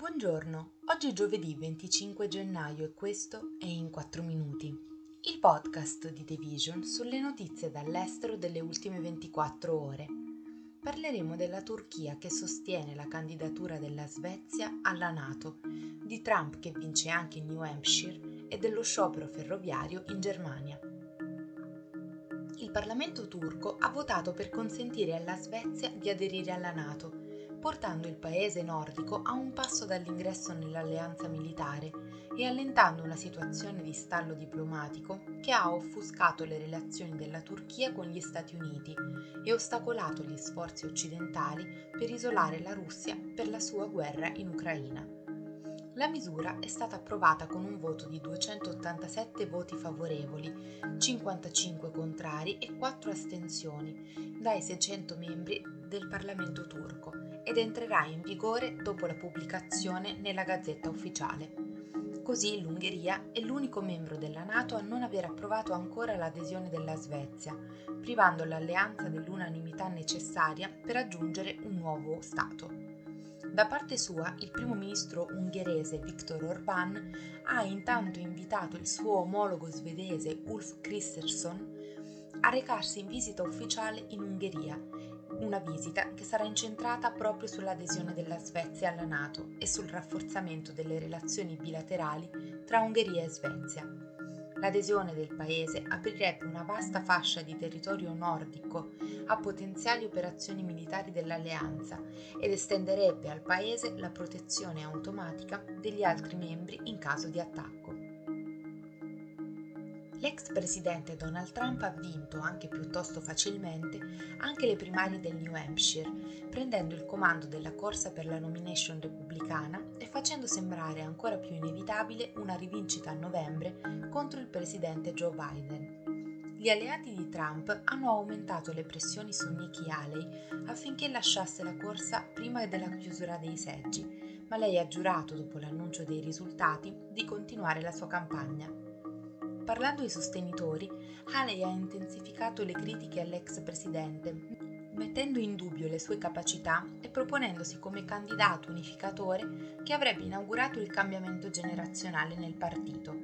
Buongiorno, oggi è giovedì 25 gennaio e questo è In 4 Minuti, il podcast di The Vision sulle notizie dall'estero delle ultime 24 ore. Parleremo della Turchia che sostiene la candidatura della Svezia alla Nato, di Trump che vince anche in New Hampshire e dello sciopero ferroviario in Germania. Il Parlamento turco ha votato per consentire alla Svezia di aderire alla Nato portando il paese nordico a un passo dall'ingresso nell'alleanza militare e allentando una situazione di stallo diplomatico che ha offuscato le relazioni della Turchia con gli Stati Uniti e ostacolato gli sforzi occidentali per isolare la Russia per la sua guerra in Ucraina. La misura è stata approvata con un voto di 287 voti favorevoli, 55 contrari e 4 astensioni dai 600 membri del Parlamento turco ed entrerà in vigore dopo la pubblicazione nella Gazzetta Ufficiale. Così l'Ungheria è l'unico membro della Nato a non aver approvato ancora l'adesione della Svezia, privando l'alleanza dell'unanimità necessaria per aggiungere un nuovo Stato. Da parte sua, il primo ministro ungherese Viktor Orbán ha intanto invitato il suo omologo svedese Ulf Kristersson a recarsi in visita ufficiale in Ungheria una visita che sarà incentrata proprio sull'adesione della Svezia alla Nato e sul rafforzamento delle relazioni bilaterali tra Ungheria e Svezia. L'adesione del paese aprirebbe una vasta fascia di territorio nordico a potenziali operazioni militari dell'alleanza ed estenderebbe al paese la protezione automatica degli altri membri in caso di attacco. L'ex presidente Donald Trump ha vinto, anche piuttosto facilmente, anche le primarie del New Hampshire, prendendo il comando della corsa per la nomination repubblicana e facendo sembrare ancora più inevitabile una rivincita a novembre contro il presidente Joe Biden. Gli alleati di Trump hanno aumentato le pressioni su Nikki Haley affinché lasciasse la corsa prima della chiusura dei seggi, ma lei ha giurato, dopo l'annuncio dei risultati, di continuare la sua campagna. Parlando ai sostenitori, Haley ha intensificato le critiche all'ex presidente, mettendo in dubbio le sue capacità e proponendosi come candidato unificatore che avrebbe inaugurato il cambiamento generazionale nel partito.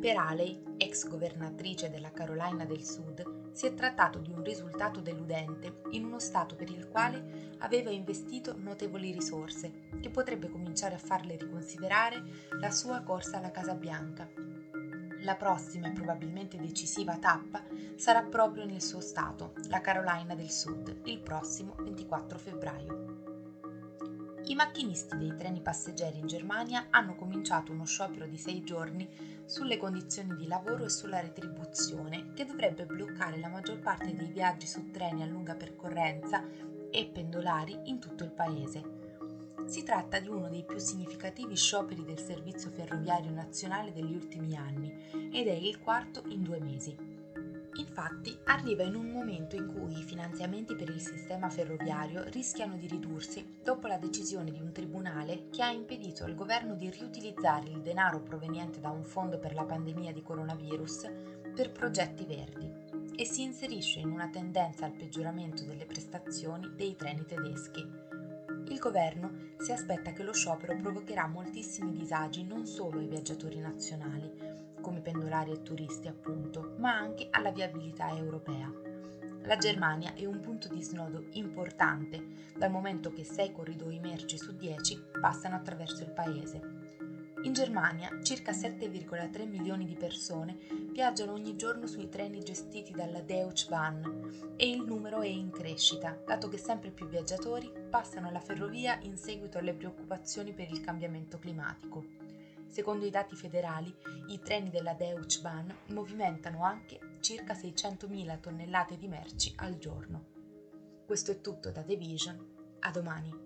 Per Haley, ex governatrice della Carolina del Sud, si è trattato di un risultato deludente in uno Stato per il quale aveva investito notevoli risorse, che potrebbe cominciare a farle riconsiderare la sua corsa alla Casa Bianca la prossima e probabilmente decisiva tappa sarà proprio nel suo stato, la Carolina del Sud, il prossimo 24 febbraio. I macchinisti dei treni passeggeri in Germania hanno cominciato uno sciopero di sei giorni sulle condizioni di lavoro e sulla retribuzione che dovrebbe bloccare la maggior parte dei viaggi su treni a lunga percorrenza e pendolari in tutto il paese. Si tratta di uno dei più significativi scioperi del servizio ferroviario nazionale degli ultimi anni ed è il quarto in due mesi. Infatti arriva in un momento in cui i finanziamenti per il sistema ferroviario rischiano di ridursi dopo la decisione di un tribunale che ha impedito al governo di riutilizzare il denaro proveniente da un fondo per la pandemia di coronavirus per progetti verdi e si inserisce in una tendenza al peggioramento delle prestazioni dei treni tedeschi il governo si aspetta che lo sciopero provocherà moltissimi disagi non solo ai viaggiatori nazionali, come pendolari e turisti appunto, ma anche alla viabilità europea. La Germania è un punto di snodo importante, dal momento che 6 corridoi merci su 10 passano attraverso il paese. In Germania circa 7,3 milioni di persone viaggiano ogni giorno sui treni gestiti dalla Deutsche Bahn e il numero è in crescita, dato che sempre più viaggiatori passano alla ferrovia in seguito alle preoccupazioni per il cambiamento climatico. Secondo i dati federali, i treni della Deutsche Bahn movimentano anche circa 600.000 tonnellate di merci al giorno. Questo è tutto da The Vision, a domani.